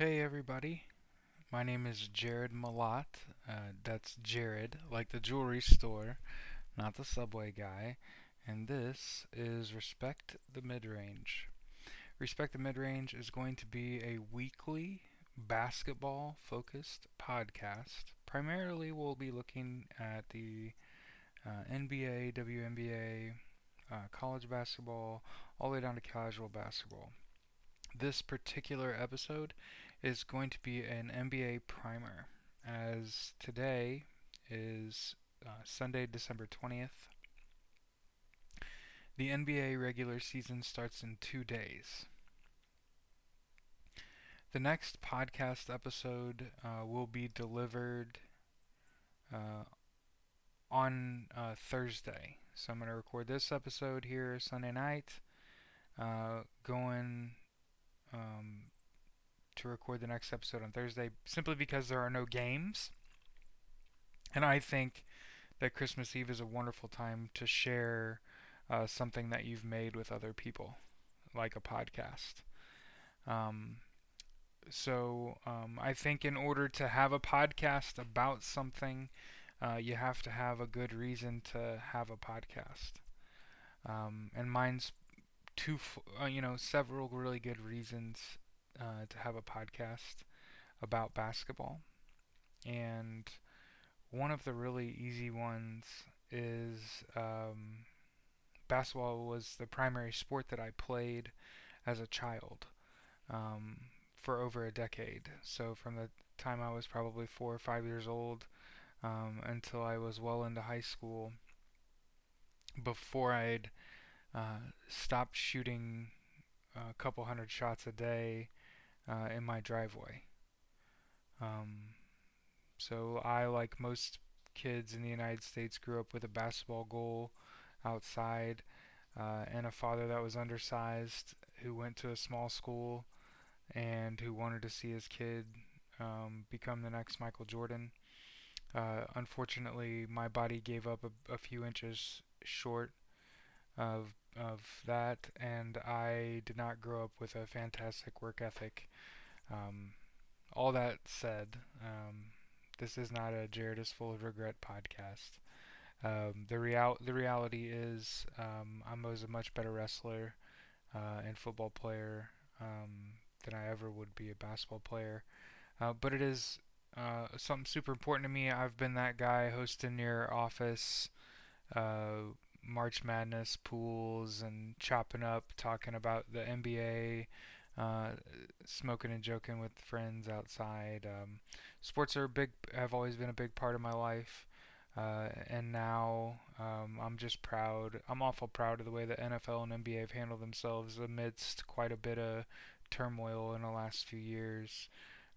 Hey everybody, my name is Jared Malat. Uh, that's Jared, like the jewelry store, not the subway guy. And this is Respect the Midrange. Respect the Midrange is going to be a weekly basketball focused podcast. Primarily, we'll be looking at the uh, NBA, WNBA, uh, college basketball, all the way down to casual basketball. This particular episode is going to be an NBA primer, as today is uh, Sunday, December 20th. The NBA regular season starts in two days. The next podcast episode uh, will be delivered uh, on uh, Thursday. So I'm going to record this episode here Sunday night, uh, going um, to record the next episode on Thursday simply because there are no games. And I think that Christmas Eve is a wonderful time to share uh, something that you've made with other people, like a podcast. Um, so um, I think in order to have a podcast about something, uh, you have to have a good reason to have a podcast. Um, and mine's two, uh, you know, several really good reasons uh, to have a podcast about basketball. And one of the really easy ones is um, basketball was the primary sport that I played as a child um, for over a decade. So from the time I was probably four or five years old um, until I was well into high school, before I'd uh, stopped shooting a couple hundred shots a day uh, in my driveway. Um, so I, like most kids in the United States, grew up with a basketball goal outside uh, and a father that was undersized who went to a small school and who wanted to see his kid um, become the next Michael Jordan. Uh, unfortunately, my body gave up a, a few inches short of of that, and I did not grow up with a fantastic work ethic. Um, all that said, um, this is not a Jared is full of regret podcast. Um, the real the reality is um, I was a much better wrestler uh, and football player um, than I ever would be a basketball player. Uh, but it is uh, something super important to me. I've been that guy hosting your office uh, March Madness pools and chopping up, talking about the NBA, uh, smoking and joking with friends outside. Um, sports are big, have always been a big part of my life. Uh, and now um, I'm just proud. I'm awful proud of the way the NFL and NBA have handled themselves amidst quite a bit of turmoil in the last few years.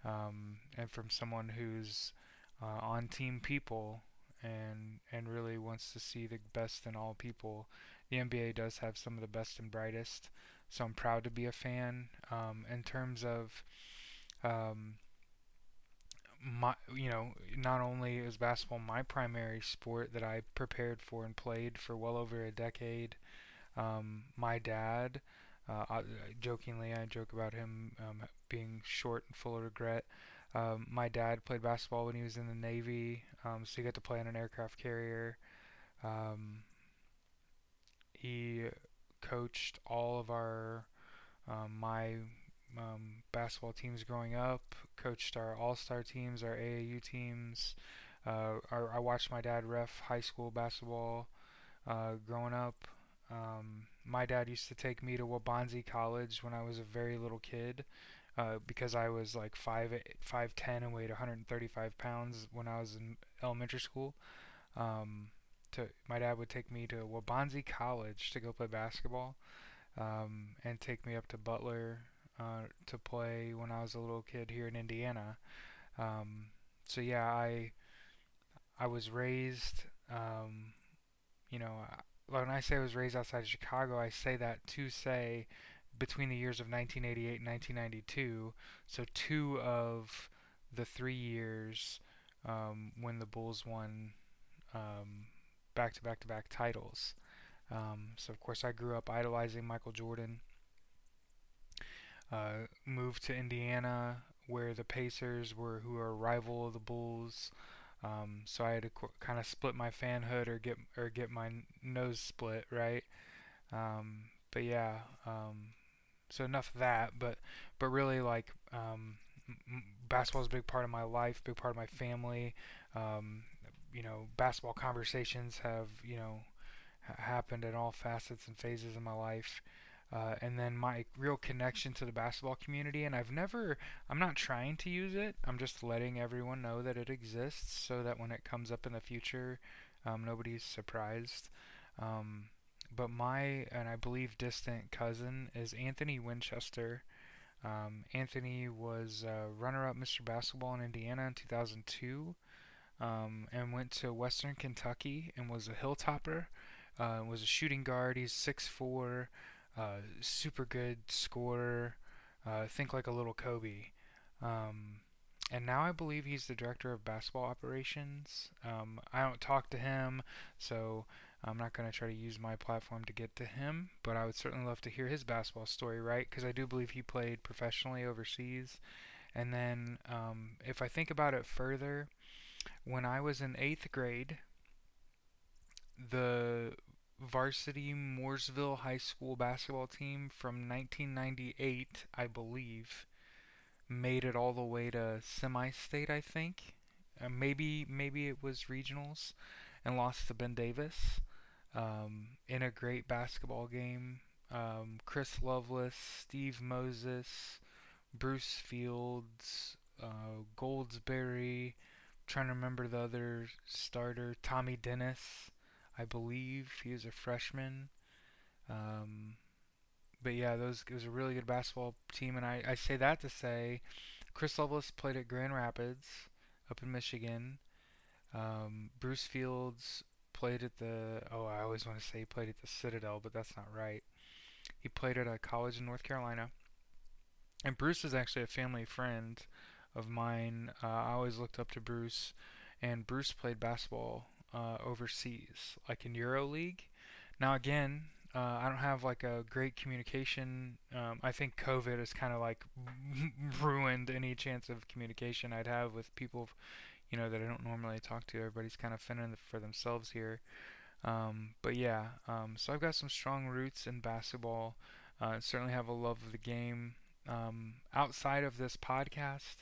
Um, and from someone who's uh, on team people and and really wants to see the best in all people. The NBA does have some of the best and brightest, so I'm proud to be a fan. Um, in terms of um, my, you know, not only is basketball my primary sport that I prepared for and played for well over a decade. Um, my dad, uh, jokingly, I joke about him um, being short and full of regret. Um, my dad played basketball when he was in the Navy, um, so he got to play on an aircraft carrier. Um, he coached all of our um, my um, basketball teams growing up. Coached our all-star teams, our AAU teams. Uh, our, I watched my dad ref high school basketball uh, growing up. Um, my dad used to take me to Waubonsee College when I was a very little kid uh, because I was like five five ten and weighed 135 pounds when I was in elementary school. Um, to my dad would take me to Waubonsee College to go play basketball, um, and take me up to Butler uh, to play when I was a little kid here in Indiana. Um, so yeah, I I was raised. Um, you know, when I say I was raised outside of Chicago, I say that to say between the years of 1988 and 1992. So two of the three years um, when the Bulls won back to back to back titles. Um, so of course I grew up idolizing Michael Jordan. Uh, moved to Indiana where the Pacers were who are a rival of the Bulls. Um, so I had to kind of split my fanhood or get or get my nose split, right? Um, but yeah, um, so enough of that. But but really, like um, basketball is a big part of my life, big part of my family. Um, you know, basketball conversations have you know ha- happened in all facets and phases of my life. Uh, and then my real connection to the basketball community. And I've never, I'm not trying to use it. I'm just letting everyone know that it exists so that when it comes up in the future, um, nobody's surprised. Um, but my, and I believe distant cousin is Anthony Winchester. Um, Anthony was uh, runner up Mr. Basketball in Indiana in 2002 um, and went to Western Kentucky and was a hilltopper. Uh, was a shooting guard. He's 6'4 uh, super good scorer. Uh, think like a little Kobe. Um, and now I believe he's the director of basketball operations. Um, I don't talk to him, so I'm not going to try to use my platform to get to him, but I would certainly love to hear his basketball story, right? Because I do believe he played professionally overseas. And then, um, if I think about it further, when I was in eighth grade, the varsity Mooresville High School basketball team from 1998, I believe, made it all the way to semi-state, I think. Uh, maybe maybe it was regionals, and lost to Ben Davis um, in a great basketball game. Um, Chris Lovelace, Steve Moses, Bruce Fields, uh, Goldsberry. trying to remember the other starter, Tommy Dennis. I believe he was a freshman. Um, but yeah, those it was a really good basketball team, and I, I say that to say, Chris Lovelace played at Grand Rapids, up in Michigan. Um, Bruce Fields played at the oh I always want to say he played at the Citadel, but that's not right. He played at a college in North Carolina. And Bruce is actually a family friend of mine. Uh, I always looked up to Bruce, and Bruce played basketball uh, overseas, like in EuroLeague. Now again, uh, I don't have like a great communication. Um, I think COVID has kind of like ruined any chance of communication I'd have with people, you know, that I don't normally talk to. Everybody's kind of fending for themselves here. Um, but yeah, um, so I've got some strong roots in basketball. Uh, certainly have a love of the game. Um, outside of this podcast,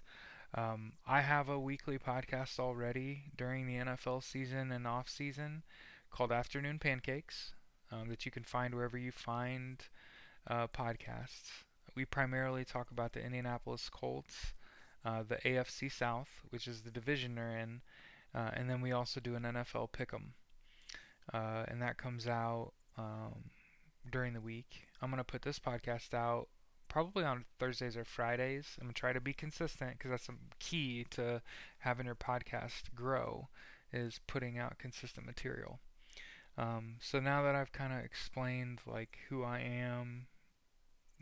um, I have a weekly podcast already during the NFL season and off season called Afternoon Pancakes um, that you can find wherever you find uh, podcasts. We primarily talk about the Indianapolis Colts, uh, the AFC South, which is the division they're in, uh, and then we also do an NFL pick'em, uh, and that comes out um, during the week. I'm gonna put this podcast out probably on Thursdays or Fridays. I'm gonna try to be consistent because that's some key to having your podcast grow is putting out consistent material. Um, so now that I've kind of explained like who I am,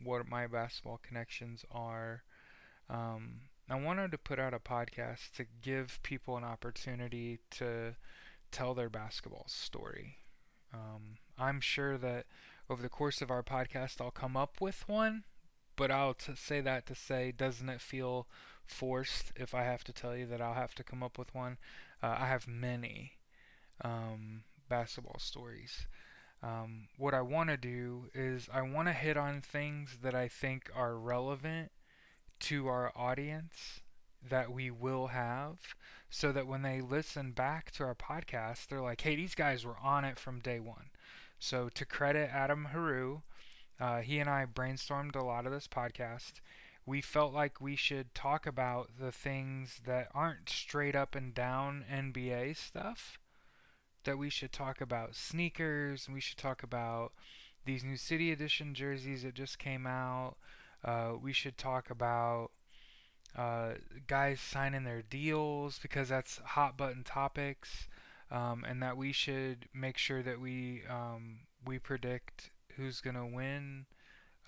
what my basketball connections are, um, I wanted to put out a podcast to give people an opportunity to tell their basketball story. Um, I'm sure that over the course of our podcast, I'll come up with one but I'll t- say that to say, doesn't it feel forced if I have to tell you that I'll have to come up with one? Uh, I have many um, basketball stories. Um, what I want to do is I want to hit on things that I think are relevant to our audience that we will have so that when they listen back to our podcast, they're like, hey, these guys were on it from day one. So to credit Adam Haru, uh, he and I brainstormed a lot of this podcast. We felt like we should talk about the things that aren't straight up and down NBA stuff. That we should talk about sneakers, and we should talk about these new City Edition jerseys that just came out. Uh, we should talk about uh, guys signing their deals because that's hot button topics, um, and that we should make sure that we um, we predict who's to win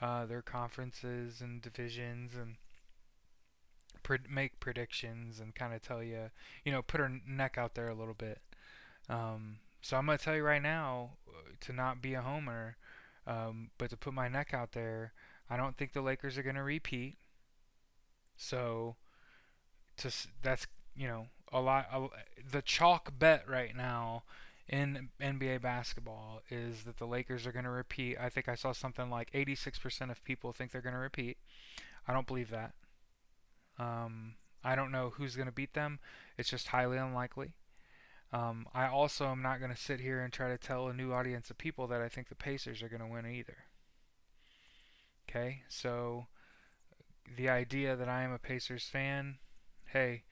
uh, their conferences and divisions and pre- make predictions and kind of tell you, you know, put our neck out there a little bit. Um, so I'm to tell you right now uh, to not be a homer, um, but to put my neck out there. I don't think the Lakers are going to repeat. So to that's you know a lot. A, the chalk bet right now in NBA basketball is that the Lakers are going to repeat. I think I saw something like 86% of people think they're going to repeat. I don't believe that. Um, I don't know who's going to beat them. It's just highly unlikely. Um, I also am not going to sit here and try to tell a new audience of people that I think the Pacers are going to win either. Okay, so the idea that I am a Pacers fan, hey,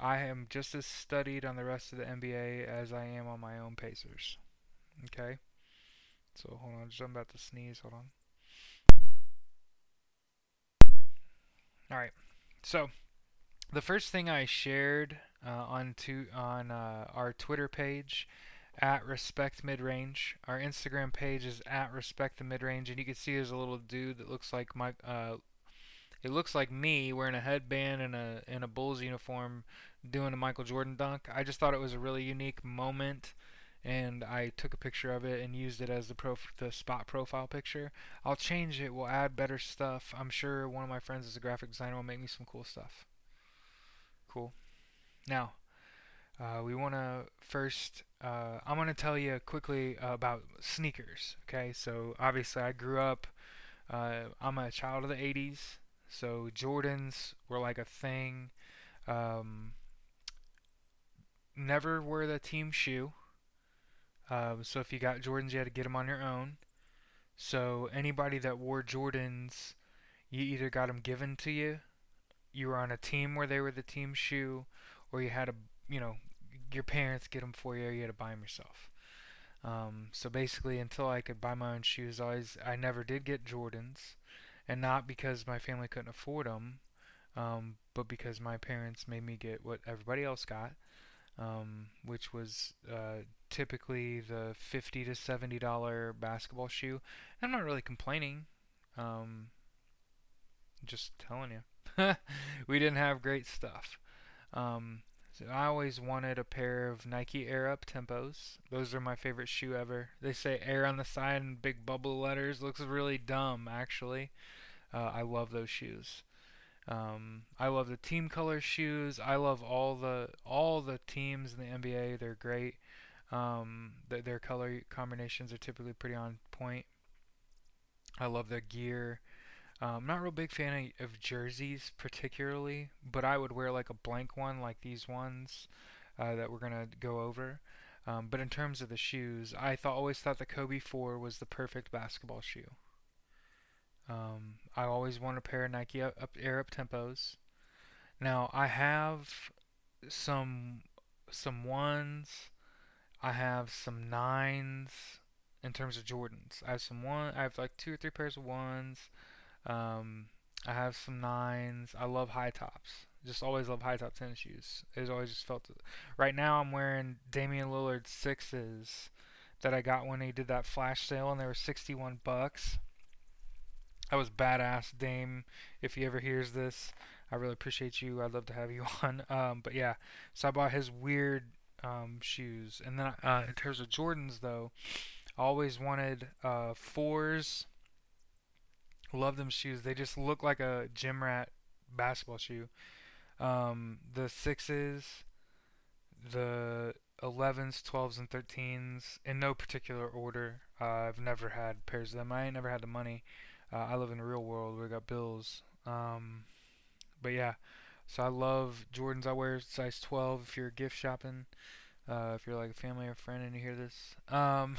I am just as studied on the rest of the NBA as I am on my own Pacers. Okay? So hold on, I'm about to sneeze. Hold on. Alright, so the first thing I shared uh, on to, on uh, our Twitter page at respect midrange. Our Instagram page is at respect the midrange, and you can see there's a little dude that looks like my uh, it looks like me wearing a headband and a in a Bulls uniform doing a Michael Jordan dunk. I just thought it was a really unique moment and I took a picture of it and used it as the prof- the spot profile picture. I'll change it. We'll add better stuff. I'm sure one of my friends is a graphic designer will make me some cool stuff. Cool. Now, uh, we want to first. Uh, I'm going to tell you quickly about sneakers. Okay, so obviously I grew up. Uh, I'm a child of the '80s. So Jordans were like a thing. Um, never wear the team shoe. Um, so if you got Jordans, you had to get them on your own. So anybody that wore Jordans, you either got them given to you, you were on a team where they were the team shoe, or you had a you know, your parents get them for you, or you had to buy them yourself. Um, so basically, until I could buy my own shoes, I always I never did get Jordans and not because my family couldn't afford them, um, but because my parents made me get what everybody else got, um, which was uh, typically the fifty to seventy dollar basketball shoe. I'm not really complaining. Um, just telling you, we didn't have great stuff. Um, so I always wanted a pair of Nike Air Up Tempos. Those are my favorite shoe ever. They say Air on the side in big bubble letters. Looks really dumb, actually. Uh, I love those shoes. Um, I love the team color shoes. I love all the all the teams in the NBA. They're great. Um, th- their color combinations are typically pretty on point. I love their gear. I'm um, not a real big fan of, of, jerseys particularly, but I would wear like a blank one like these ones uh, that we're gonna go over. Um, but in terms of the shoes, I thought always thought the Kobe 4 was the perfect basketball shoe. Um, I always want a pair of Nike up, up Air Up Tempos. Now I have some some ones. I have some nines in terms of Jordans. I have some one. I have like two or three pairs of ones. Um, I have some nines. I love high tops. Just always love high top tennis shoes. It's always just felt. Right now I'm wearing Damian Lillard sixes that I got when he did that flash sale and they were 61 bucks. That was badass, Dame. If he ever hears this, I really appreciate you. I'd love to have you on. Um, but yeah, so I bought his weird um, shoes, and then uh, in terms of Jordans, though, I always wanted uh, fours. Love them shoes. They just look like a gym rat basketball shoe. Um, the sixes, the 11s, 12s, and 13s, in no particular order. Uh, I've never had pairs of them. I ain't never had the money. Uh, I live in the real world I got bills. Um, but yeah, so I love Jordans. I wear size 12 if you're gift shopping. Uh, if you're like a family or friend and you hear this. Um,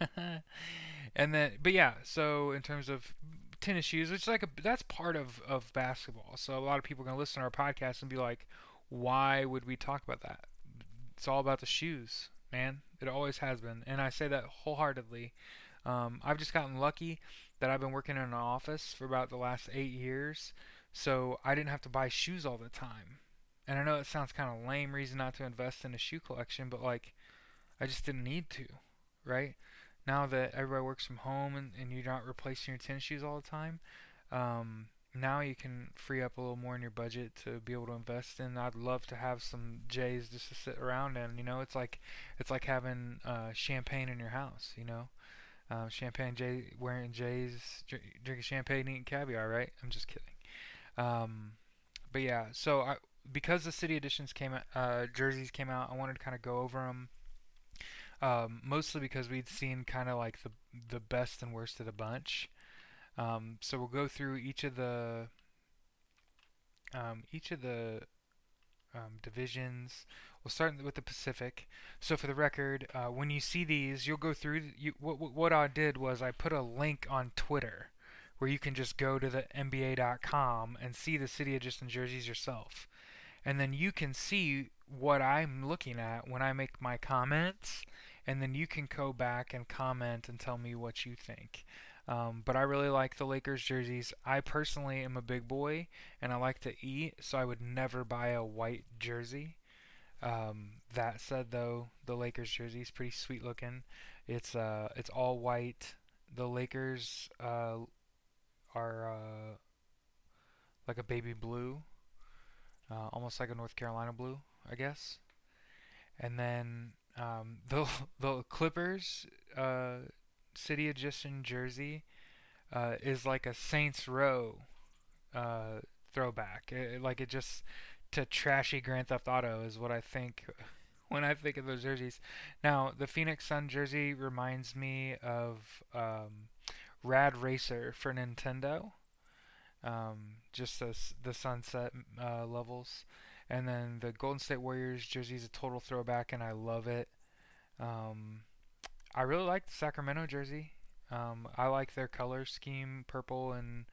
and then, but yeah, so in terms of tennis shoes, which is like a, that's part of, of basketball. So a lot of people are going to listen to our podcast and be like, why would we talk about that? It's all about the shoes, man. It always has been. And I say that wholeheartedly. Um, I've just gotten lucky that I've been working in an office for about the last eight years, so I didn't have to buy shoes all the time. And I know it sounds kind of lame reason not to invest in a shoe collection, but like, I just didn't need to, right? Now that everybody works from home and, and you're not replacing your tennis shoes all the time, um, now you can free up a little more in your budget to be able to invest in. I'd love to have some J's just to sit around in. You know, it's like it's like having uh, champagne in your house. You know, um, champagne Jay wearing J's drinking champagne eating caviar, right? I'm just kidding. Um, but yeah, so I, because the city editions came uh, jerseys came out, I wanted to kind of go over them. Um, mostly because we'd seen kind of like the the best and worst of the bunch. Um, so we'll go through each of the um, each of the um, divisions. We'll start with the Pacific. So for the record, uh, when you see these, you'll go through. You, what, what I did was I put a link on Twitter where you can just go to the NBA.com and see the city edition jerseys yourself. And then you can see what I'm looking at when I make my comments, and then you can go back and comment and tell me what you think. Um, but I really like the Lakers jerseys. I personally am a big boy and I like to eat, so I would never buy a white jersey. Um, that said, though, the Lakers jersey is pretty sweet looking. It's uh, it's all white. The Lakers uh, are uh, like a baby blue, uh, almost like a North Carolina blue, I guess. And then um, the the Clippers uh, City Edition jersey uh, is like a Saints Row uh, throwback. It, like it just to trashy Grand Theft Auto is what I think when I think of those jerseys. Now the Phoenix Sun jersey reminds me of um, Rad Racer for Nintendo. Um, just the the sunset uh, levels, and then the Golden State Warriors jersey is a total throwback, and I love it. Um, I really like the Sacramento jersey. Um, I like their color scheme, purple and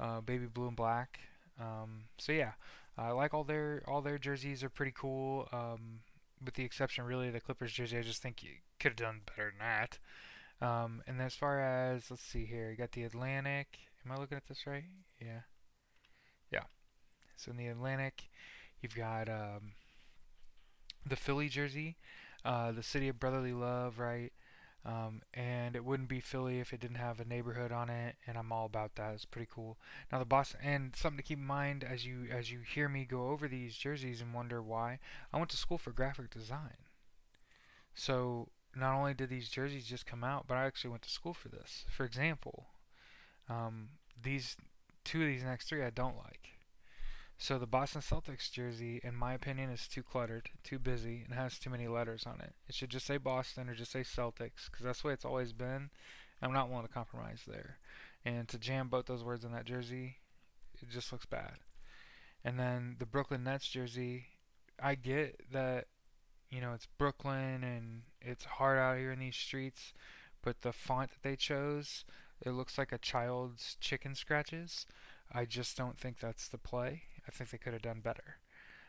uh, baby blue and black. Um, so yeah, I like all their all their jerseys are pretty cool. Um, with the exception really the Clippers jersey, I just think you could have done better than that. Um, and as far as let's see here, you got the Atlantic. Am I looking at this right? Yeah. Yeah. So in the Atlantic, you've got um, the Philly jersey, uh, the City of Brotherly Love, right? Um, and it wouldn't be Philly if it didn't have a neighborhood on it, and I'm all about that. It's pretty cool. Now the Boston, and something to keep in mind as you as you hear me go over these jerseys and wonder why, I went to school for graphic design. So not only did these jerseys just come out, but I actually went to school for this. For example, um, these two of these next three I don't like. So the Boston Celtics jersey, in my opinion, is too cluttered, too busy, and has too many letters on it. It should just say Boston or just say Celtics, because that's the way it's always been. I'm not willing to compromise there. And to jam both those words on that jersey, it just looks bad. And then the Brooklyn Nets jersey, I get that, you know, it's Brooklyn and it's hard out here in these streets, but the font that they chose, it looks like a child's chicken scratches. I just don't think that's the play. I think they could have done better.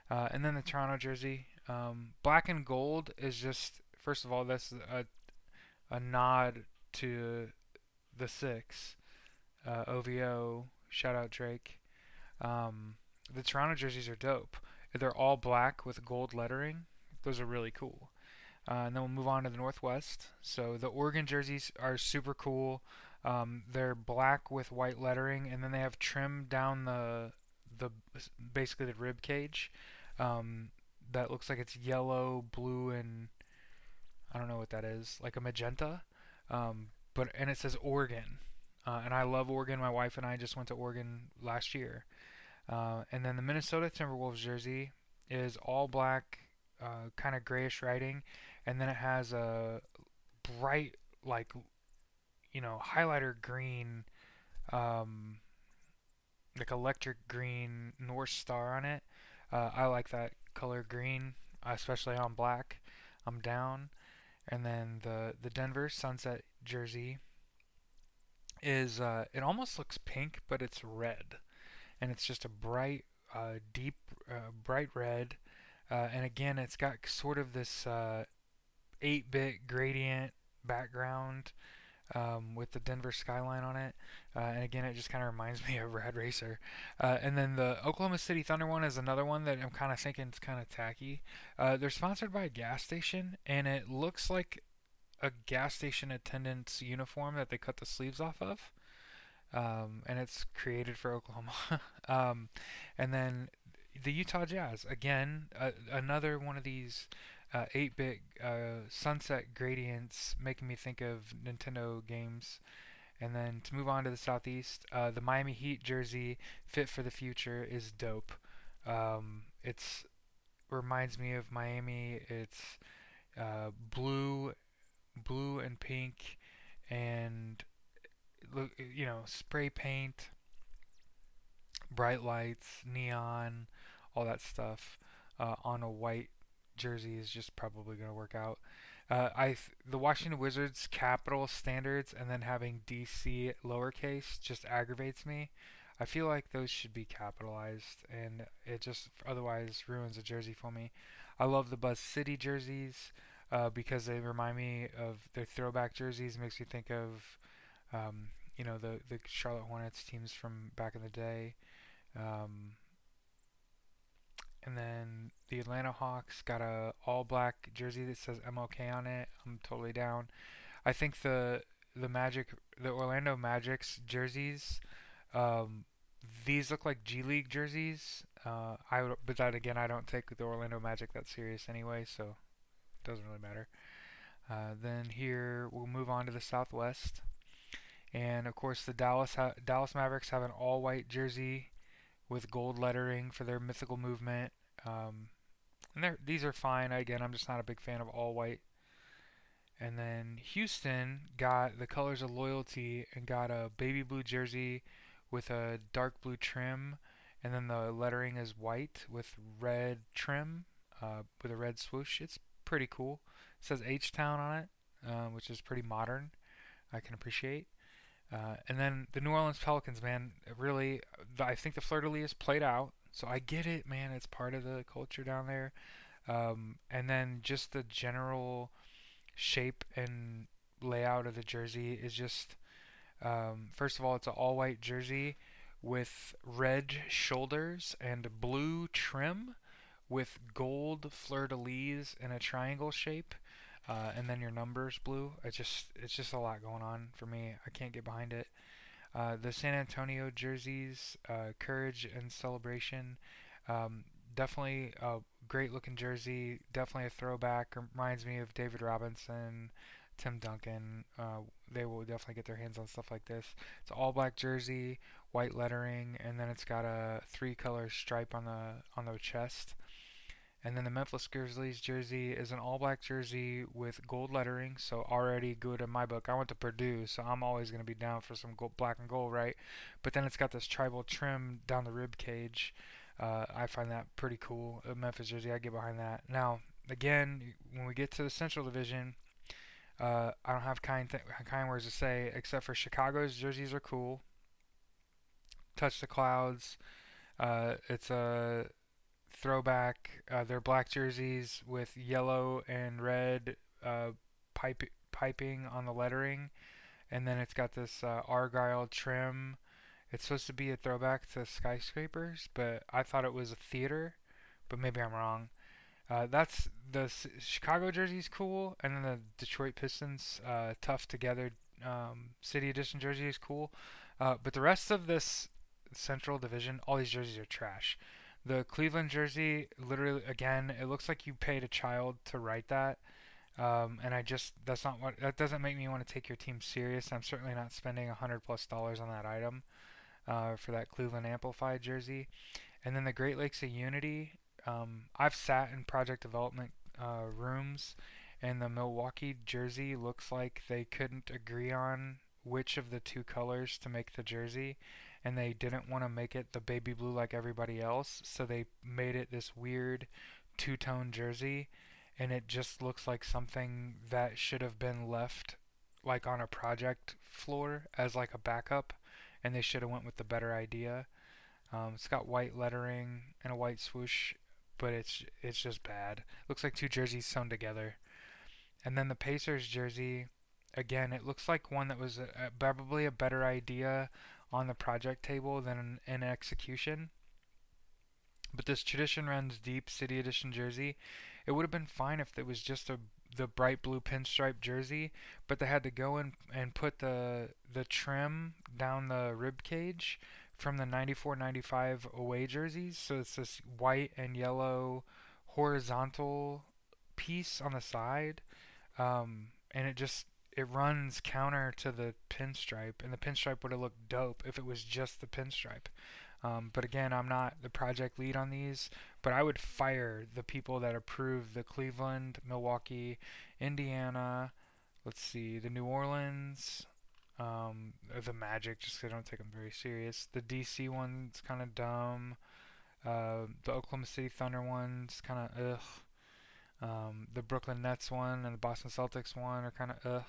Uh, and then the Toronto jersey, um, black and gold is just first of all that's a a nod to the six, uh, OVO. Shout out Drake. Um, the Toronto jerseys are dope. They're all black with gold lettering. Those are really cool. Uh, and then we'll move on to the Northwest. So the Oregon jerseys are super cool. Um, they're black with white lettering, and then they have trim down the the basically the rib cage. Um, that looks like it's yellow, blue, and I don't know what that is, like a magenta. Um, but and it says Oregon, uh, and I love Oregon. My wife and I just went to Oregon last year. Uh, and then the Minnesota Timberwolves jersey is all black, uh, kind of grayish writing, and then it has a bright, like, you know, highlighter green um, like electric green North Star on it. Uh, I like that color green, especially on black. I'm down. And then the the Denver Sunset jersey is uh, it almost looks pink, but it's red, and it's just a bright, uh, deep, uh, bright red. Uh, and again, it's got sort of this 8-bit uh, gradient background um, with the Denver skyline on it. Uh, and again, it just kind of reminds me of Rad Racer. Uh, and then the Oklahoma City Thunder one is another one that I'm kind of thinking it's kind of tacky. Uh, they're sponsored by a gas station, and it looks like a gas station attendant's uniform that they cut the sleeves off of. Um, and it's created for Oklahoma. um, and then the Utah Jazz, again, another one of these uh, 8-bit uh, sunset gradients making me think of Nintendo games. And then to move on to the southeast, uh, the Miami Heat jersey fit for the future is dope. Um, it's reminds me of Miami. It's uh, blue, blue and pink, and look, you know, spray paint, bright lights, neon, all that stuff uh, on a white jersey is just probably going to work out. Uh, I the Washington Wizards capital standards and then having DC lowercase just aggravates me. I feel like those should be capitalized, and it just otherwise ruins a jersey for me. I love the Buzz City jerseys uh, because they remind me of their throwback jerseys. Makes me think of, um, you know, the the Charlotte Hornets teams from back in the day. Um, and then the Atlanta Hawks got a all black jersey that says MLK on it. I'm totally down. I think the the Magic, the Orlando Magic's jerseys, um, these look like G League jerseys. Uh, I would, but that again, I don't take the Orlando Magic that serious anyway, so it doesn't really matter. Uh, then here we'll move on to the Southwest, and of course the Dallas ha- Dallas Mavericks have an all-white jersey with gold lettering for their mythical movement. Um, and these are fine. Again, I'm just not a big fan of all white. And then Houston got the colors of loyalty and got a baby blue jersey with a dark blue trim, and then the lettering is white with red trim uh, with a red swoosh. It's pretty cool. It says H Town on it, uh, which is pretty modern. I can appreciate. Uh, and then the New Orleans Pelicans, man, really, I think the fleur de lis played out. So I get it, man. It's part of the culture down there. Um, and then just the general shape and layout of the jersey is just, um, first of all, it's an all-white jersey with red shoulders and blue trim with gold fleur de lis in a triangle shape uh, and then your numbers blue. It's just it's just a lot going on for me. I can't get behind it. Uh, the San Antonio jerseys, uh, Courage and Celebration, um, definitely a great looking jersey. Definitely a throwback. Reminds me of David Robinson, Tim Duncan. Uh, they will definitely get their hands on stuff like this. It's all black jersey, white lettering, and then it's got a three color stripe on the on the chest. And then the Memphis Grizzlies jersey is an all black jersey with gold lettering, so already good in my book. I went to Purdue, so I'm always going to be down for some gold, black and gold, right? But then it's got this tribal trim down the rib cage. Uh, I find that pretty cool. A Memphis jersey, I get behind that. Now, again, when we get to the Central Division, uh, I don't have kind th- kind words to say except for Chicago's jerseys are cool. Touch the clouds. Uh, it's a throwback. Uh, they're black jerseys with yellow and red uh, pipe piping on the lettering, and then it's got this uh, argyle trim. It's supposed to be a throwback to skyscrapers, but I thought it was a theater, but maybe I'm wrong. Uh, that's the S- Chicago jersey's cool, and then the Detroit Pistons uh, tough together um, City Edition jersey is cool, uh, but the rest of this Central Division, all these jerseys are trash. The Cleveland jersey, literally, again, it looks like you paid a child to write that. Um, and I just, that's not what, that doesn't make me want to take your team serious. I'm certainly not spending a hundred plus dollars on that item uh, for that Cleveland Amplified jersey. And then the Great Lakes of Unity, um, I've sat in project development uh, rooms, and the Milwaukee jersey looks like they couldn't agree on which of the two colors to make the jersey and they didn't want to make it the baby blue like everybody else, so they made it this weird two-tone jersey, and it just looks like something that should have been left like on a project floor as like a backup, and they should have went with the better idea. Um, it's got white lettering and a white swoosh, but it's it's just bad. Looks like two jerseys sewn together. And then the Pacers jersey, again, it looks like one that was a, probably a better idea on the project table than in execution. But this tradition runs deep City Edition jersey. It would have been fine if it was just a the bright blue pinstripe jersey, but they had to go and and put the the trim down the rib cage from the 94-95 away jerseys. So it's this white and yellow horizontal piece on the side, um, and it just it runs counter to the pinstripe, and the pinstripe would have looked dope if it was just the pinstripe. Um, but again, I'm not the project lead on these, but I would fire the people that approve the Cleveland, Milwaukee, Indiana, let's see, the New Orleans, um, the Magic, just because I don't take them very serious. The DC one's kind of dumb. Uh, the Oklahoma City Thunder one's kind of ugh. Um, the Brooklyn Nets one and the Boston Celtics one are kind of ugh.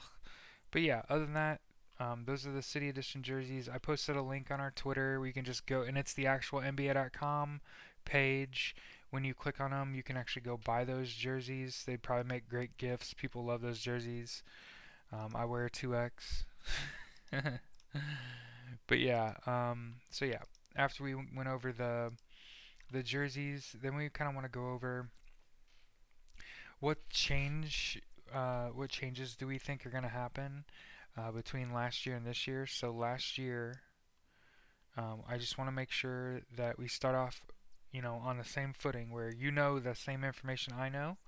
But yeah, other than that, um, those are the City Edition jerseys. I posted a link on our Twitter where you can just go, and it's the actual NBA.com page. When you click on them, you can actually go buy those jerseys. They probably make great gifts. People love those jerseys. Um, I wear 2X. but yeah, um, so yeah, after we went over the the jerseys, then we kind of want to go over what change, uh, what changes do we think are going to happen uh, between last year and this year? So last year, um, I just want to make sure that we start off, you know, on the same footing where you know the same information I know,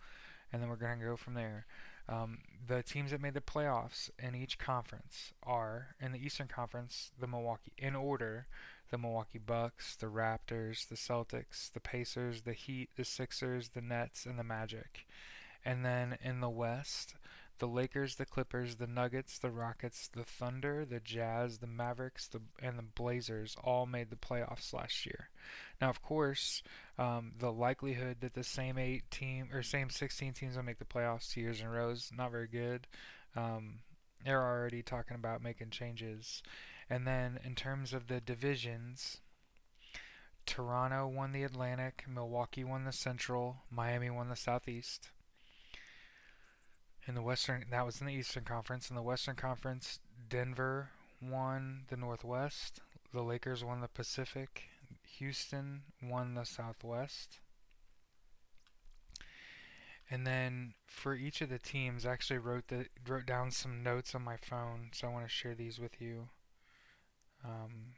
and then we're going to go from there. Um, the teams that made the playoffs in each conference are in the Eastern Conference, the Milwaukee, in order, the Milwaukee Bucks, the Raptors, the Celtics, the Pacers, the Heat, the Sixers, the Nets, and the Magic. And then in the West, the Lakers, the Clippers, the Nuggets, the Rockets, the Thunder, the Jazz, the Mavericks, the, and the Blazers all made the playoffs last year. Now, of course, um, the likelihood that the same eight team or same 16 teams will make the playoffs two years in a row is not very good. Um, they're already talking about making changes. And then in terms of the divisions, Toronto won the Atlantic, Milwaukee won the Central, Miami won the Southeast in the Western, that was in the Eastern Conference. In the Western Conference, Denver won the Northwest. The Lakers won the Pacific. Houston won the Southwest. And then for each of the teams, I actually wrote the wrote down some notes on my phone, so I want to share these with you. Um,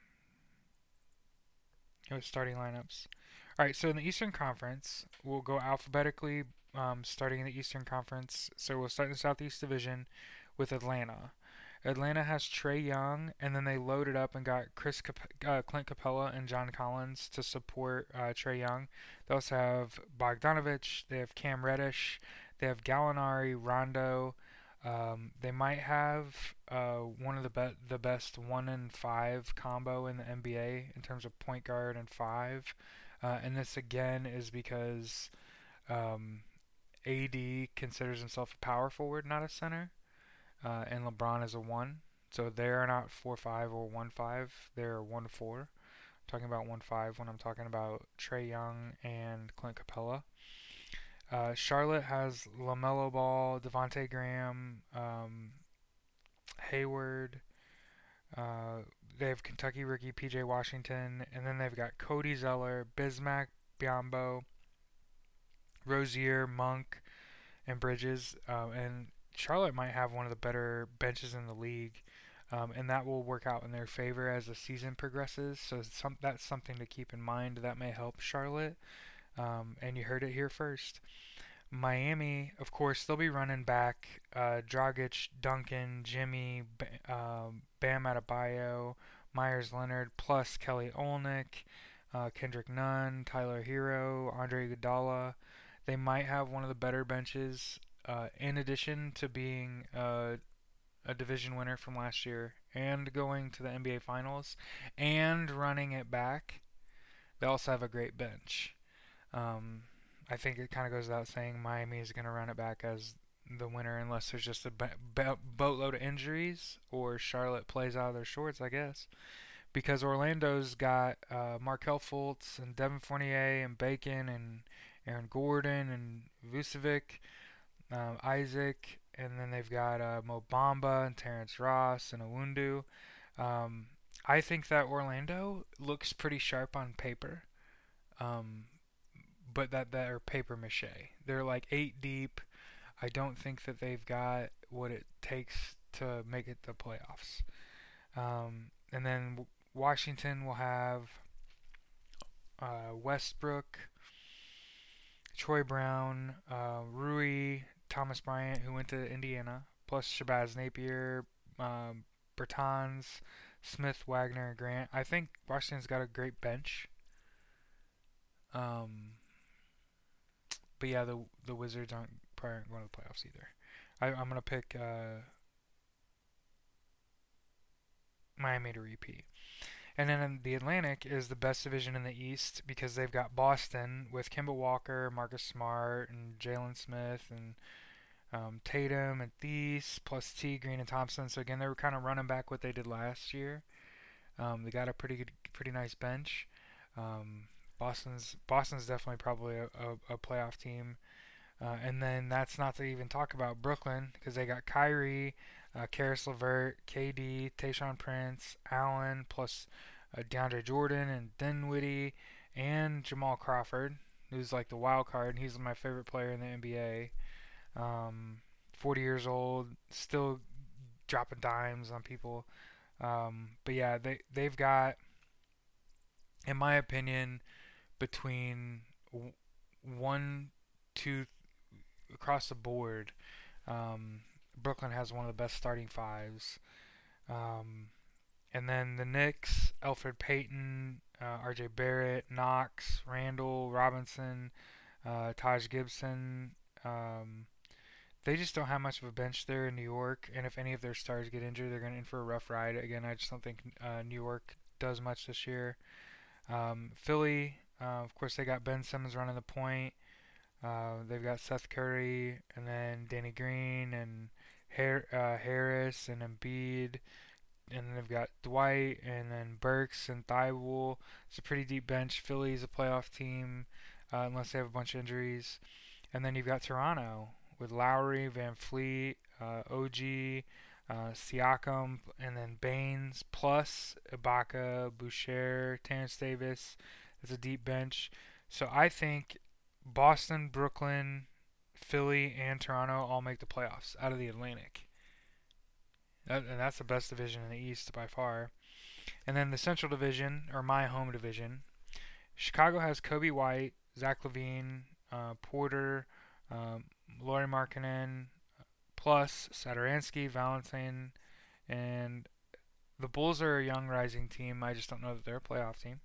it was starting lineups. All right, so in the Eastern Conference, we'll go alphabetically um, starting in the Eastern Conference. So we'll start in the Southeast Division with Atlanta. Atlanta has Trae Young, and then they loaded up and got Chris Cap- uh, Clint Capela and John Collins to support uh, Trae Young. They also have Bogdanovich. They have Cam Reddish. They have Gallinari, Rondo. Um, they might have uh, one of the be- the best one and five combo in the NBA in terms of point guard and five. Uh, and this again is because um, AD considers himself a power forward, not a center, uh, and LeBron is a one. So they're not four five or one five. They're one four. I'm talking about one five when I'm talking about Trae Young and Clint Capela. Uh, Charlotte has LaMelo Ball, Devonte Graham, um, Hayward. Uh, they have Kentucky rookie PJ Washington, and then they've got Cody Zeller, Bismack Biyombo, Rozier, Monk, and Bridges. Um, and Charlotte might have one of the better benches in the league. Um, and that will work out in their favor as the season progresses. So some, that's something to keep in mind. That may help Charlotte. Um, and you heard it here first. Miami, of course, they'll be running back uh, Dragic, Duncan, Jimmy, uh, Bam Adebayo, Meyers Leonard, plus Kelly Olynyk, uh, Kendrick Nunn, Tyler Herro, Andre Iguodala. They might have one of the better benches, uh, in addition to being uh, a division winner from last year and going to the NBA Finals and running it back. They also have a great bench. Um, I think it kind of goes without saying Miami is going to run it back as the winner unless there's just a boatload of injuries or Charlotte plays out of their shorts, I guess. Because Orlando's got uh, Markelle Fultz and Devin Fournier and Bacon and Aaron Gordon and Vucevic, um, Isaac, and then they've got uh, Mo Bamba and Terrence Ross and Awundu. Um, I think that Orlando looks pretty sharp on paper, um, but that they're paper mache. They're like eight deep. I don't think that they've got what it takes to make it the playoffs. Um, and then Washington will have uh, Westbrook, Troy Brown, uh, Rui, Thomas Bryant, who went to Indiana, plus Shabazz Napier, um, Bertans, Smith, Wagner, Grant. I think Washington's got a great bench. Um, but yeah, the the Wizards aren't probably aren't going to the playoffs either. I, I'm gonna pick uh, Miami to repeat. And then the Atlantic is the best division in the East because they've got Boston with Kemba Walker, Marcus Smart, and Jalen Smith, and um, Tatum and Theis, plus T, Green, and Thompson. So again, they were kind of running back what they did last year. Um, they got a pretty good, pretty nice bench. Um, Boston's Boston's definitely probably a, a, a playoff team. Uh, and then that's not to even talk about Brooklyn because they got Kyrie, uh, Caris LeVert, KD, Taurean Prince, Allen, plus uh, DeAndre Jordan and Dinwiddie and Jamal Crawford, who's like the wild card. and He's my favorite player in the NBA. Um, 40 years old, still dropping dimes on people. Um, but yeah, they they've got, in my opinion, between one, two, across the board. Um, Brooklyn has one of the best starting fives. Um, and then the Knicks, Elfrid Payton, uh, R.J. Barrett, Knox, Randle, Robinson, uh, Taj Gibson. Um, they just don't have much of a bench there in New York. And if any of their stars get injured, they're going to in for a rough ride. Again, I just don't think uh, New York does much this year. Um, Philly, uh, of course, they got Ben Simmons running the point. Uh, they've got Seth Curry and then Danny Green and Har- uh, Harris and Embiid, and then they've got Dwight and then Burks and Thybulle. It's a pretty deep bench. Philly's a playoff team uh, unless they have a bunch of injuries, and then you've got Toronto with Lowry, VanVleet, uh, OG, uh, Siakam, and then Baynes plus Ibaka, Boucher, Terence Davis. It's a deep bench. So I think Boston, Brooklyn, Philly, and Toronto all make the playoffs out of the Atlantic. That, and that's the best division in the East by far. And then the Central Division, or my home division, Chicago has Coby White, Zach LaVine, uh, Porter, um, Lauri Markkanen, plus Satoransky, Valentine, and the Bulls are a young rising team. I just don't know that they're a playoff team.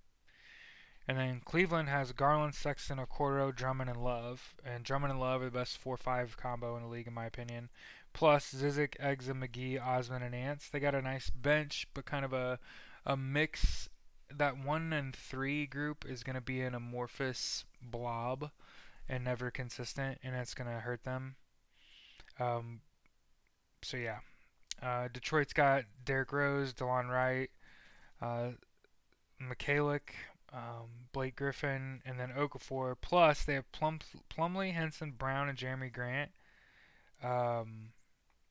And then Cleveland has Garland, Sexton, Okoro, Drummond, and Love. And Drummond and Love are the best 4-5 combo in the league, in my opinion. Plus Zizic, Egza, McGee, Osman, and Ants. They got a nice bench, but kind of a, a mix. That 1 and 3 group is going to be an amorphous blob and never consistent, and it's going to hurt them. Um, so, yeah. Uh, Detroit's got Derrick Rose, Delon Wright, uh, um, Blake Griffin, and then Okafor. Plus, they have Plum, Plumlee, Henson, Brown, and Jerami Grant. Um,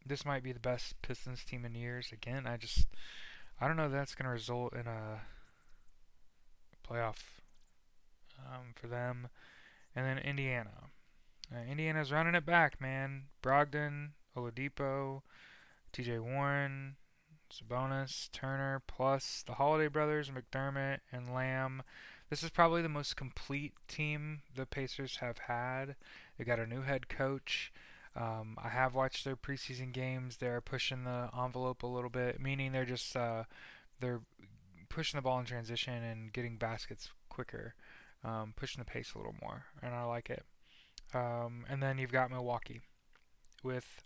this might be the best Pistons team in years. Again, I just I don't know if that's going to result in a playoff um, for them. And then Indiana. Uh, Indiana's running it back, man. Brogdon, Oladipo, T.J. Warren, Sabonis, Turner, plus the Holiday brothers, McDermott, and Lamb. This is probably the most complete team the Pacers have had. They got a new head coach. Um, I have watched their preseason games. They're pushing the envelope a little bit, meaning they're just uh, they're pushing the ball in transition and getting baskets quicker, um, pushing the pace a little more, and I like it. Um, and then you've got Milwaukee with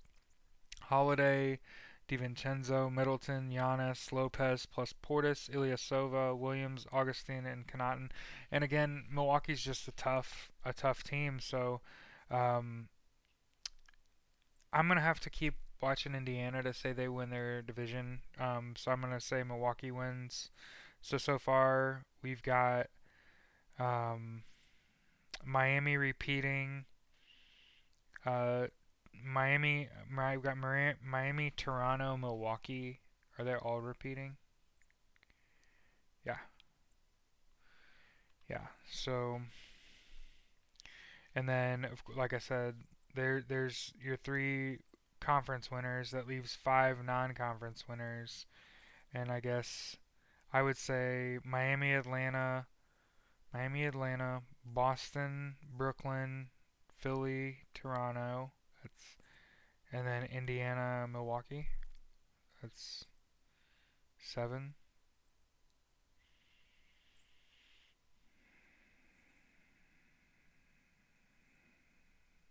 Holiday, DiVincenzo, Middleton, Giannis, Lopez, plus Portis, Ilyasova, Williams, Augustin, and Connaughton. And again, Milwaukee's just a tough, a tough team. So um, I'm gonna have to keep watching Indiana to say they win their division. Um, so I'm gonna say Milwaukee wins. So so far we've got um, Miami repeating. Uh, Miami, I've got Miami, Toronto, Milwaukee. Are they all repeating? Yeah. Yeah. So, and then, like I said, there there's your three conference winners. That leaves five non-conference winners, and I guess I would say Miami, Atlanta, Miami, Atlanta, Boston, Brooklyn, Philly, Toronto. That's and then Indiana, Milwaukee. That's seven.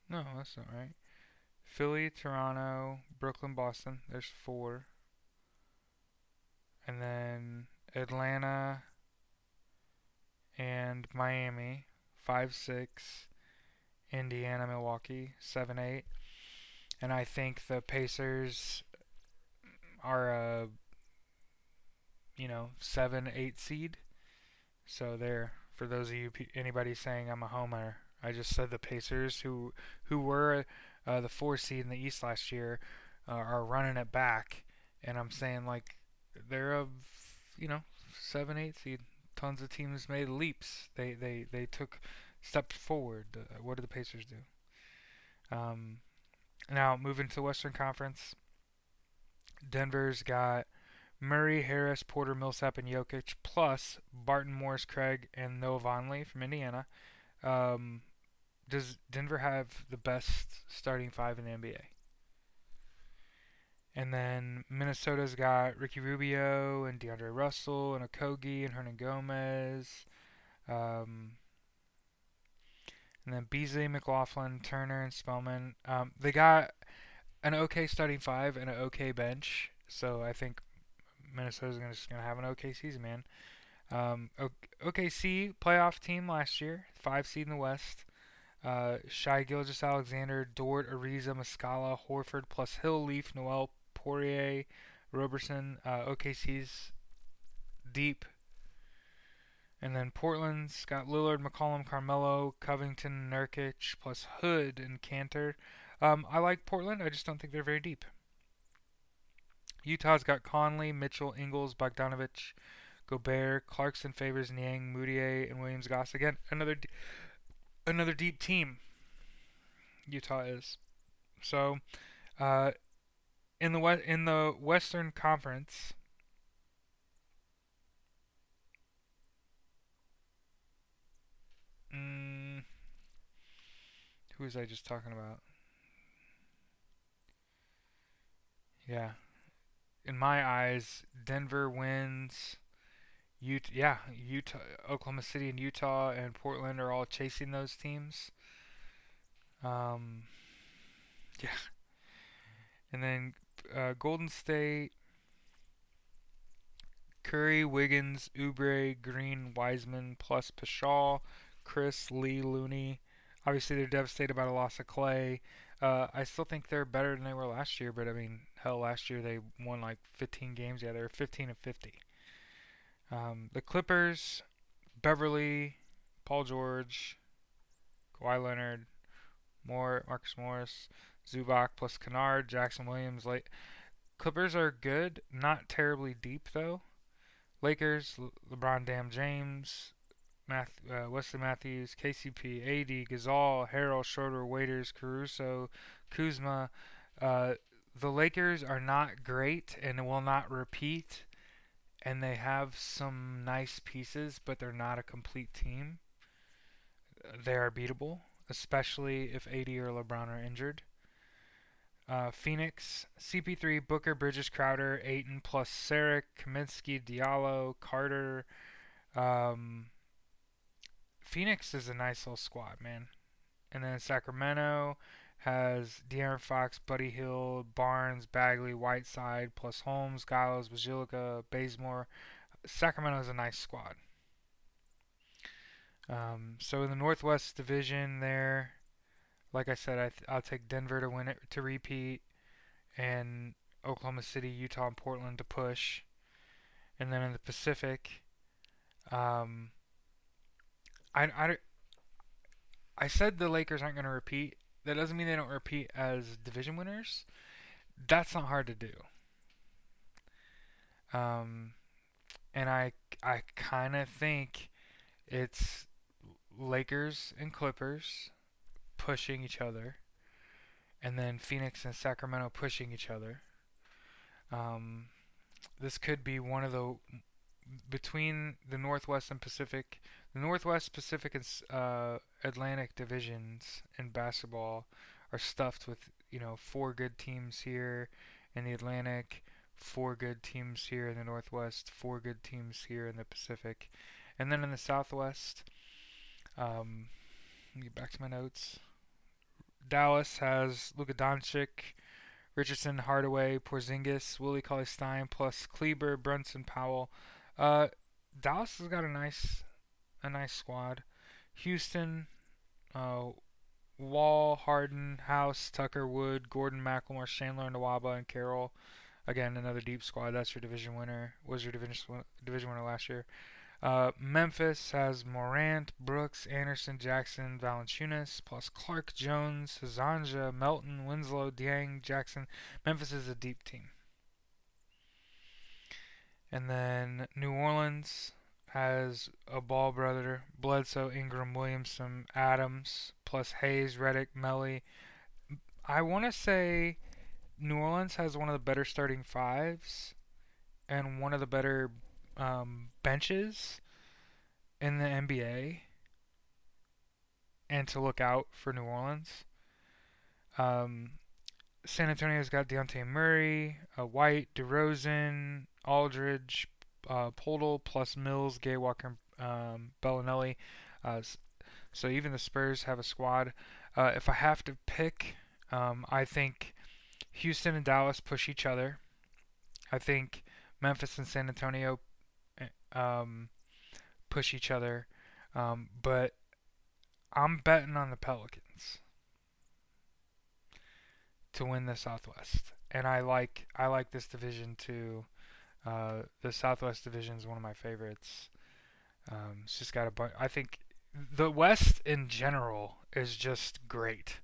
No, that's not right. Philly, Toronto, Brooklyn, Boston. There's four. And then Atlanta and Miami, 5 6. Indiana, Milwaukee, 7 8. And I think the Pacers are a you know seven eight seed. So there, for those of you anybody saying I'm a homer, I just said the Pacers who who were uh, the four seed in the East last year uh, are running it back, and I'm saying like they're a you know seven eight seed. Tons of teams made leaps. They they they took steps forward. Uh, what did the Pacers do? Um, now moving to the Western Conference, Denver's got Murray, Harris, Porter, Millsap, and Jokic, plus Barton, Morris, Craig, and Noah Vonleh from Indiana. Um, does Denver have the best starting five in the NBA? And then Minnesota's got Ricky Rubio and DeAndre Russell and Okogie and Hernangomez. Um, and then Beasley, McLaughlin, Turner, and Spellman. Um, they got an okay starting five and an okay bench. So I think Minnesota's gonna, just going to have an okay season, man. Um, OKC playoff team last year, five seed in the West. Uh, Shai Gilgeous-Alexander, Dort, Ariza, Muscala, Horford, plus Hill, Leaf, Noel, Poirier, Roberson. Uh, OKC's deep. And then Portland's got Lillard, McCollum, Carmelo, Covington, Nurkic, plus Hood and Kanter. Um, I like Portland. I just don't think they're very deep. Utah's got Conley, Mitchell, Ingles, Bogdanovic, Gobert, Clarkson, Favors, Niang, Mudiay, and Williams Goss. Again, another another deep team. Utah is. So, uh, in the we- in the Western Conference, mm, who was I just talking about? Yeah, in my eyes, Denver wins. Utah, yeah, Utah, Oklahoma City, and Utah and Portland are all chasing those teams. Um, yeah, and then uh, Golden State, Curry, Wiggins, Oubre, Green, Wiseman, plus Paschall, Chriss, Lee, Looney. Obviously, they're devastated by the loss of Klay. Uh, I still think they're better than they were last year, but I mean, hell, last year they won like 15 games. Yeah, they were 15 and 50. Um, the Clippers, Beverley, Paul George, Kawhi Leonard, Moore, Marcus Morris, Zubac plus Kennard, Jackson Williams. Like Clippers are good, not terribly deep though. Lakers, Le- LeBron, Dam, James, Math- uh, Wesley Matthews, KCP, AD, Gasol, Harrell, Schroeder, Waiters, Caruso, Kuzma. Uh, the Lakers are not great and will not repeat and they have some nice pieces, but they're not a complete team. They are beatable, especially if AD or LeBron are injured. Uh, Phoenix, CP3, Booker, Bridges, Crowder, Ayton, plus Saric, Kaminsky, Diallo, Carter. Um, Phoenix is a nice little squad, man. And then Sacramento, has De'Aaron Fox, Buddy Hield, Barnes, Bagley, Whiteside, plus Holmes, Giles, Bjelica, Bazemore. Sacramento is a nice squad. Um, so in the Northwest Division, there, like I said, I th- I'll take Denver to win it to repeat, and Oklahoma City, Utah, and Portland to push. And then in the Pacific, um, I, I, I said the Lakers aren't going to repeat that doesn't mean they don't repeat as division winners. That's not hard to do. Um, and I I kind of think it's Lakers and Clippers pushing each other, and then Phoenix and Sacramento pushing each other. Um, this could be one of the between the Northwest and Pacific the Northwest, Pacific, and uh, Atlantic divisions in basketball are stuffed with you know four good teams here in the Atlantic, four good teams here in the Northwest, four good teams here in the Pacific, and then in the Southwest. Um, get back to my notes. Dallas has Luka Doncic, Richardson, Hardaway, Porzingis, Willie Cauley Stein, plus Kleber, Brunson, Powell. Uh, Dallas has got a nice, a nice squad. Houston, uh, Wall, Harden, House, Tucker, Wood, Gordon, McLemore, Chandler, Nwaba, and Carroll. Again, another deep squad. That's your division winner. Was your division division winner last year. Uh, Memphis has Morant, Brooks, Anderson, Jackson, Valanciunas, plus Clarke, Jones, Hazanja, Melton, Winslow, Dieng, Jackson. Memphis is a deep team. And then New Orleans has a ball brother, Bledsoe, Ingram, Williamson, Adams, plus Hayes, Redick, Melli. I want to say New Orleans has one of the better starting fives and one of the better um, benches in the NBA and to look out for New Orleans. Um, San Antonio's got Dejounte Murray, uh, White, DeRozan, Aldridge, uh, plus Mills, Gay Walker, um, Belinelli. Uh, so even the Spurs have a squad. Uh, if I have to pick, um, I think Houston and Dallas push each other. I think Memphis and San Antonio um, push each other. Um, but I'm betting on the Pelicans to win the Southwest, and I like I like this division too. Uh, the Southwest Division is one of my favorites. Um, it's just got a bunch. I think the West in general is just great.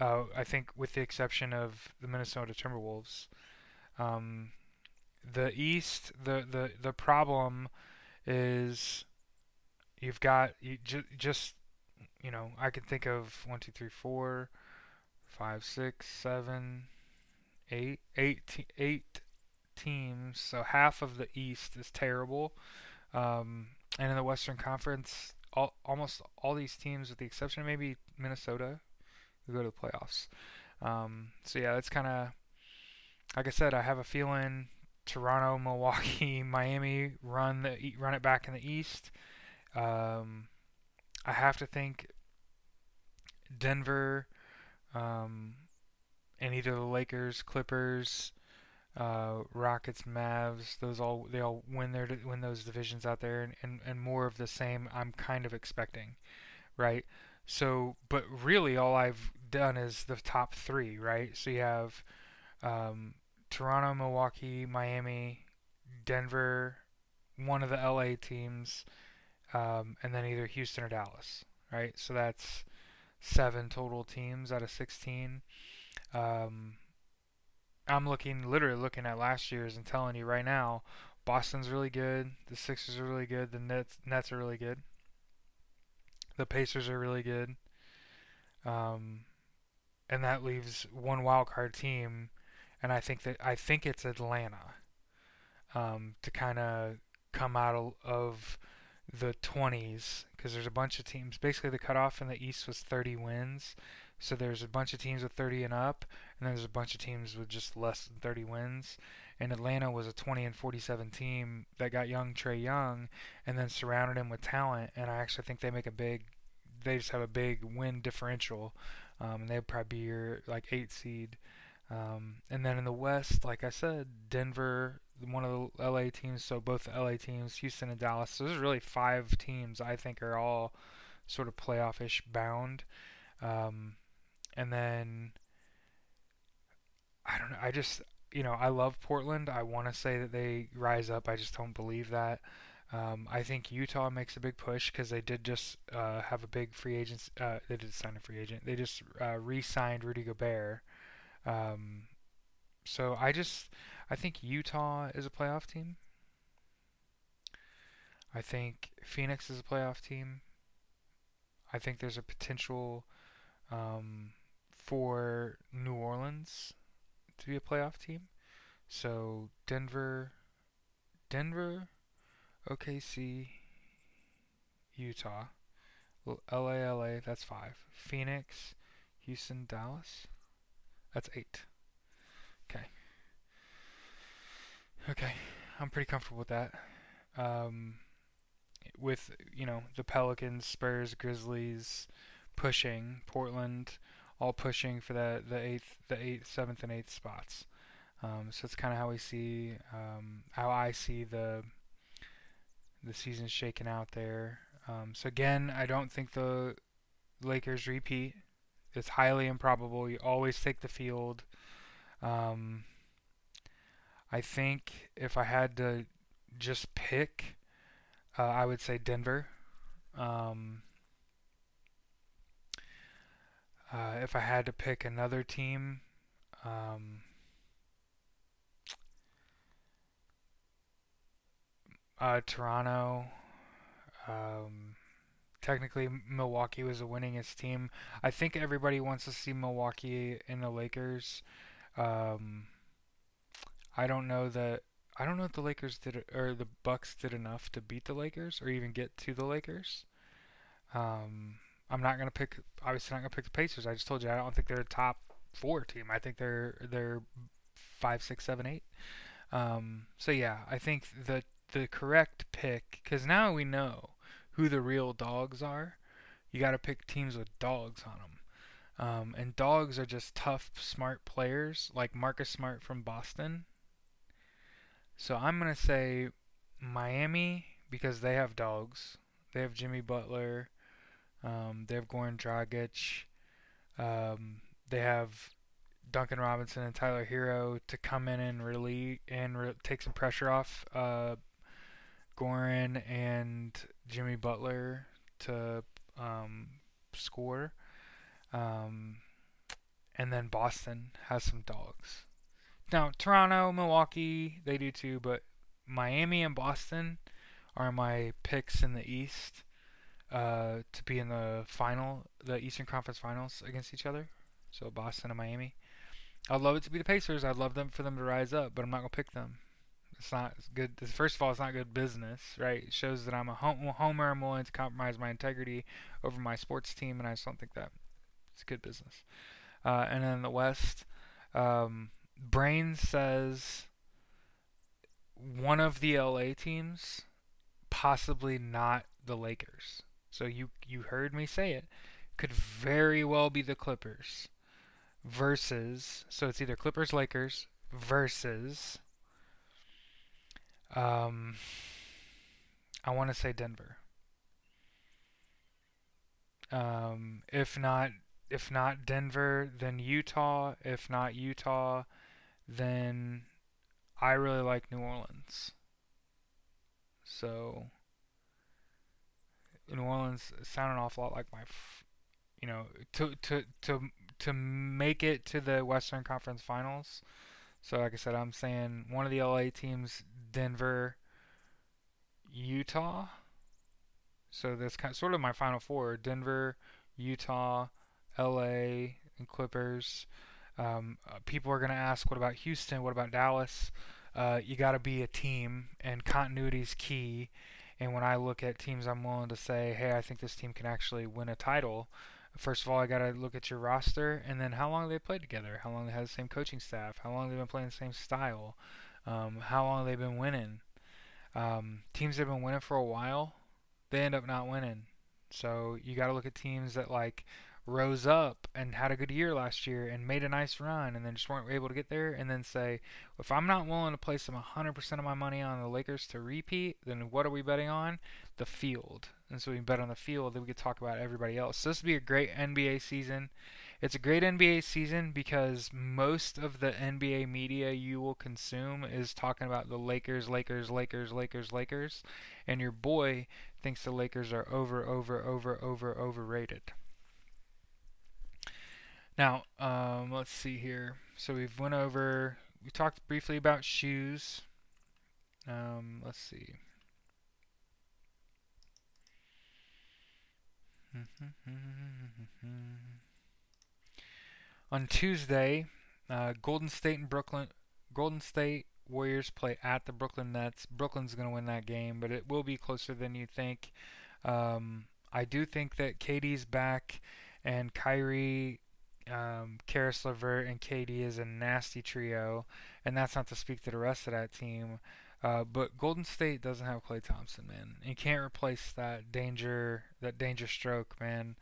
Uh, I think with the exception of the Minnesota Timberwolves. Um, the East, the, the, the problem is you've got you ju- just you know I can think of one two three four five six seven eight eight eight teams so half of the East is terrible um, and in the Western Conference all, almost all these teams with the exception of maybe Minnesota will go to the playoffs um, so yeah that's kind of like I said I have a feeling Toronto, Milwaukee, Miami run the run it back in the East. Um, I have to think Denver, um, and either the Lakers, Clippers, uh, Rockets, Mavs. Those all they all win their win those divisions out there, and, and and more of the same. I'm kind of expecting, right? So, but really, all I've done is the top three, right? So you have um, Toronto, Milwaukee, Miami, Denver, one of the LA teams, um, and then either Houston or Dallas, right? So that's seven total teams out of 16. Um, I'm looking, literally looking at last year's and telling you right now, Boston's really good. The Sixers are really good. The Nets, Nets are really good. The Pacers are really good. Um, and that leaves one wild card team and I think that I think it's Atlanta um, to kind of come out of the 20s because there's a bunch of teams. Basically, the cutoff in the East was 30 wins, so there's a bunch of teams with 30 and up, and then there's a bunch of teams with just less than 30 wins. And Atlanta was a 20 and 47 team that got young Trae Young, and then surrounded him with talent. And I actually think they make a big, they just have a big win differential, um, and they'd probably be your like eight seed. Um, and then in the West, like I said, Denver, one of the LA teams, so both the LA teams, Houston and Dallas. So there's really five teams I think are all sort of playoff-ish bound. Um, and then I don't know. I just you know I love Portland. I want to say that they rise up. I just don't believe that. Um, I think Utah makes a big push because they did just uh, have a big free agent. Uh, they did sign a free agent. They just uh, re-signed Rudy Gobert. Um, so I just I think Utah is a playoff team. I think Phoenix is a playoff team. I think there's a potential um, for New Orleans to be a playoff team. So Denver, Denver, OKC, Utah, LA, LA. That's five. Phoenix, Houston, Dallas. That's eight. Okay. Okay, I'm pretty comfortable with that. Um, with you know the Pelicans, Spurs, Grizzlies pushing Portland, all pushing for the the eighth, the eighth, seventh, and eighth spots. Um, so it's kind of how we see, um, how I see the the season shaking out there. Um, so again, I don't think the Lakers repeat. It's highly improbable. You always take the field. Um, I think if I had to just pick, uh, I would say Denver. Um, uh, if I had to pick another team, um, uh, Toronto. Um, technically, Milwaukee was the winningest team. I think everybody wants to see Milwaukee in the Lakers. Um, I don't know that. I don't know if the Lakers did or the Bucks did enough to beat the Lakers or even get to the Lakers. Um, I'm not gonna pick. Obviously, not gonna pick the Pacers. I just told you I don't think they're a top four team. I think they're they're five, six, seven, eight. Um, so yeah, I think the the correct pick because now we know who the real dogs are. You got to pick teams with dogs on them. Um, and dogs are just tough, smart players like Marcus Smart from Boston. So I'm to say Miami because they have dogs. They have Jimmy Butler. Um, they have Goran Dragic. Um, they have Duncan Robinson and Tyler Herro to come in and really and re- take some pressure off uh, Goran and Jimmy Butler to um, score. Um, and then Boston has some dogs. Now, Toronto, Milwaukee, they do too, but Miami and Boston are my picks in the East uh, to be in the final, the Eastern Conference Finals against each other. So Boston and Miami. I'd love it to be the Pacers. I'd love them for them to rise up, but I'm not gonna pick them. It's not good. First of all, it's not good business, right? It shows that I'm a homer. I'm willing to compromise my integrity over my sports team, and I just don't think that it's good business. Uh, and then the West, um, Brain says one of the LA teams, possibly not the Lakers. So you you heard me say it. Could very well be the Clippers versus so it's either Clippers Lakers versus um, I want to say Denver. Um, if not, if not Denver, then Utah. If not Utah, then I really like New Orleans. So New Orleans sounded an awful lot like my, you know, to to to to make it to the Western Conference Finals. So like I said, I'm saying one of the LA teams Denver, Utah. So that's kind of, sort of my final four: Denver, Utah, L.A., and Clippers. Um, uh, people are going to ask, what about Houston? What about Dallas? Uh, you got to be a team, and continuity is key. And when I look at teams, I'm willing to say, hey, I think this team can actually win a title. First of all, I got to look at your roster, and then how long they played together, how long they had the same coaching staff, how long they've been playing the same style. Um, how long they've been winning. Um, teams that have been winning for a while, they end up not winning. So you got to look at teams that like rose up and had a good year last year and made a nice run and then just weren't able to get there and then say if I'm not willing to place some 100% of my money on the Lakers to repeat then what are we betting on? The field. And so we bet on the field then we could talk about everybody else. So this would be a great NBA season. It's a great NBA season because most of the NBA media you will consume is talking about the Lakers, Lakers, Lakers, Lakers, Lakers, and your boy thinks the Lakers are over, over, over, over, overrated. Now, um, let's see here. So we've went over. We talked briefly about shoes. Um, let's see. On Tuesday, uh, Golden State and Brooklyn, Golden State Warriors play at the Brooklyn Nets. Brooklyn's going to win that game, but it will be closer than you think. Um, I do think that KD's back, and Kyrie, um, Caris LeVert, and KD is a nasty trio, and that's not to speak to the rest of that team. Uh, but Golden State doesn't have Klay Thompson, man. You can't replace that danger, that danger stroke, man.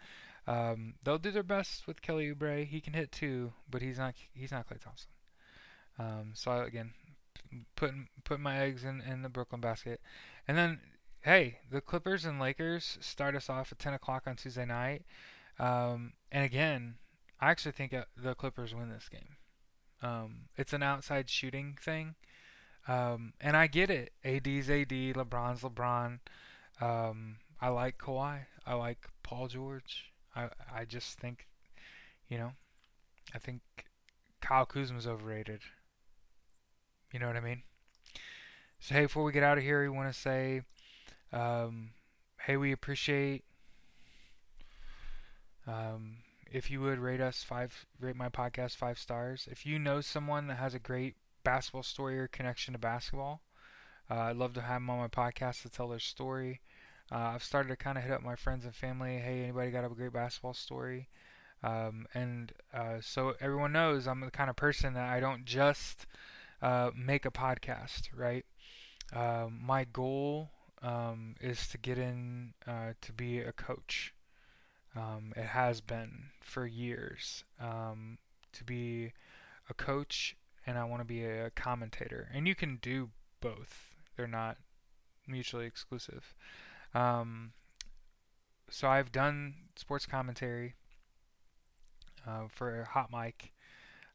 Um, they'll do their best with Kelly Oubre. He can hit too, but he's not he's not Klay Thompson. Um, so I, again, putting putting my eggs in, in the Brooklyn basket, and then hey, the Clippers and Lakers start us off at 10 o'clock on Tuesday night. Um, and again, I actually think uh, the Clippers win this game. Um, it's an outside shooting thing. Um, and I get it. AD's AD, LeBron's LeBron. Um, I like Kawhi. I like Paul George. I I just think, you know, I think Kyle Kuzma's overrated. You know what I mean? So hey, before we get out of here, we want to say, um, hey, we appreciate um, if you would rate us five, rate my podcast five stars. If you know someone that has a great basketball story or connection to basketball, uh, I'd love to have them on my podcast to tell their story. Uh, I've started to kind of hit up my friends and family. Hey, anybody got a great basketball story? Um, and uh, so everyone knows I'm the kind of person that I don't just uh, make a podcast, right? Um, my goal um, is to get in uh, to be a coach. Um, it has been for years um, to be a coach, and I want to be a commentator. And you can do both; they're not mutually exclusive. Um, so I've done sports commentary uh, for Hot Mic.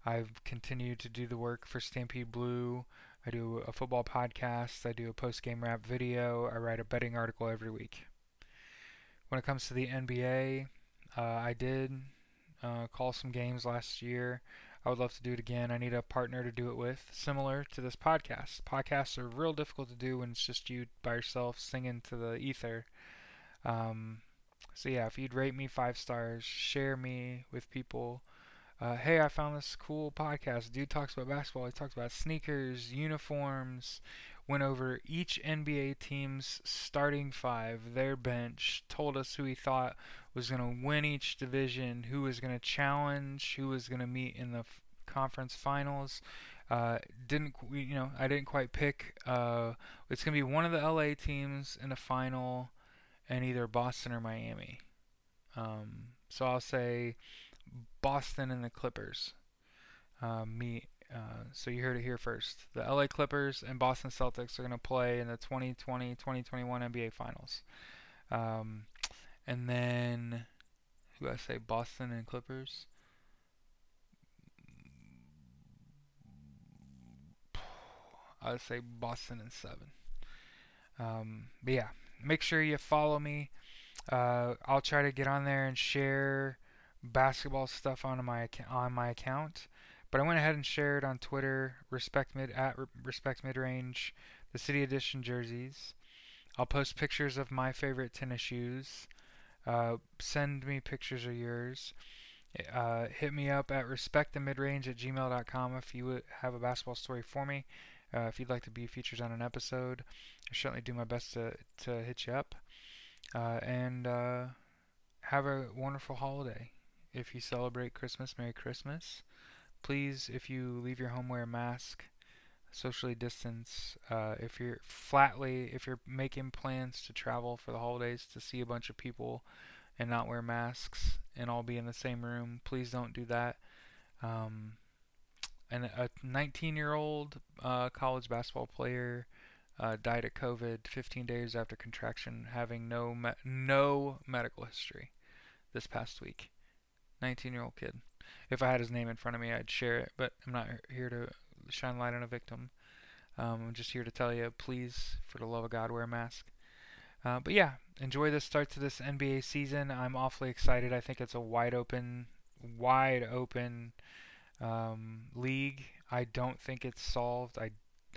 I've continued to do the work for Stampede Blue. I do a football podcast. I do a post game wrap video. I write a betting article every week. When it comes to the NBA, uh, I did uh, call some games last year. I would love to do it again. I need a partner to do it with, similar to this podcast. Podcasts are real difficult to do when it's just you by yourself singing to the ether. Um, so yeah, if you'd rate me five stars, share me with people. Uh, hey, I found this cool podcast. Dude talks about basketball. He talks about sneakers, uniforms. Went over each NBA team's starting five, their bench. Told us who he thought was going to win each division, who was going to challenge, who was going to meet in the f- conference finals. Uh, didn't you know? I didn't quite pick. Uh, it's going to be one of the LA teams in the final, and either Boston or Miami. Um, so I'll say Boston and the Clippers uh, meet. Uh, so you heard it here first. The LA Clippers and Boston Celtics are going to play in the 2020-2021 NBA Finals. Um, and then, who I say, Boston and Clippers. I'd say Boston and seven. Um, but yeah, make sure you follow me. Uh, I'll try to get on there and share basketball stuff on my on my account. But I went ahead and shared on Twitter respect mid at respect mid range the city edition jerseys. I'll post pictures of my favorite tennis shoes. Uh, send me pictures of yours. Uh, hit me up at respectthemidrange at gmail.com if you have a basketball story for me. Uh, if you'd like to be featured on an episode, I certainly do my best to, to hit you up. Uh, and uh, have a wonderful holiday. If you celebrate Christmas, Merry Christmas. Please, if you leave your home, wear a mask socially distance. Uh, if you're flatly, if you're making plans to travel for the holidays to see a bunch of people and not wear masks and all be in the same room, please don't do that. Um, and a 19-year-old uh, college basketball player uh, died of COVID 15 days after contraction, having no me- no medical history this past week. 19-year-old kid. If I had his name in front of me, I'd share it, but I'm not here to shine light on a victim. Um, I'm just here to tell you, please, for the love of God, wear a mask. Uh, but yeah, enjoy the start to this NBA season. I'm awfully excited. I think it's a wide open, wide open um, league. I don't think it's solved. I,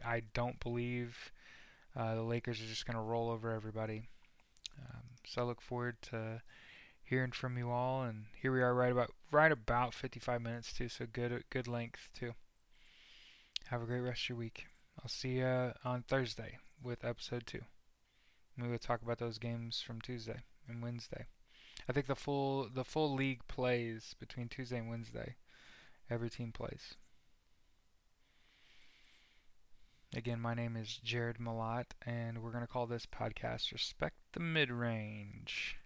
I don't believe uh, the Lakers are just going to roll over everybody. Um, so I look forward to hearing from you all. And here we are, right about right about 55 minutes too. So good, good length too. Have a great rest of your week. I'll see you on Thursday with episode two. We will talk about those games from Tuesday and Wednesday. I think the full the full league plays between Tuesday and Wednesday. Every team plays. Again, my name is Jared Malott, and we're going to call this podcast Respect the Mid Range.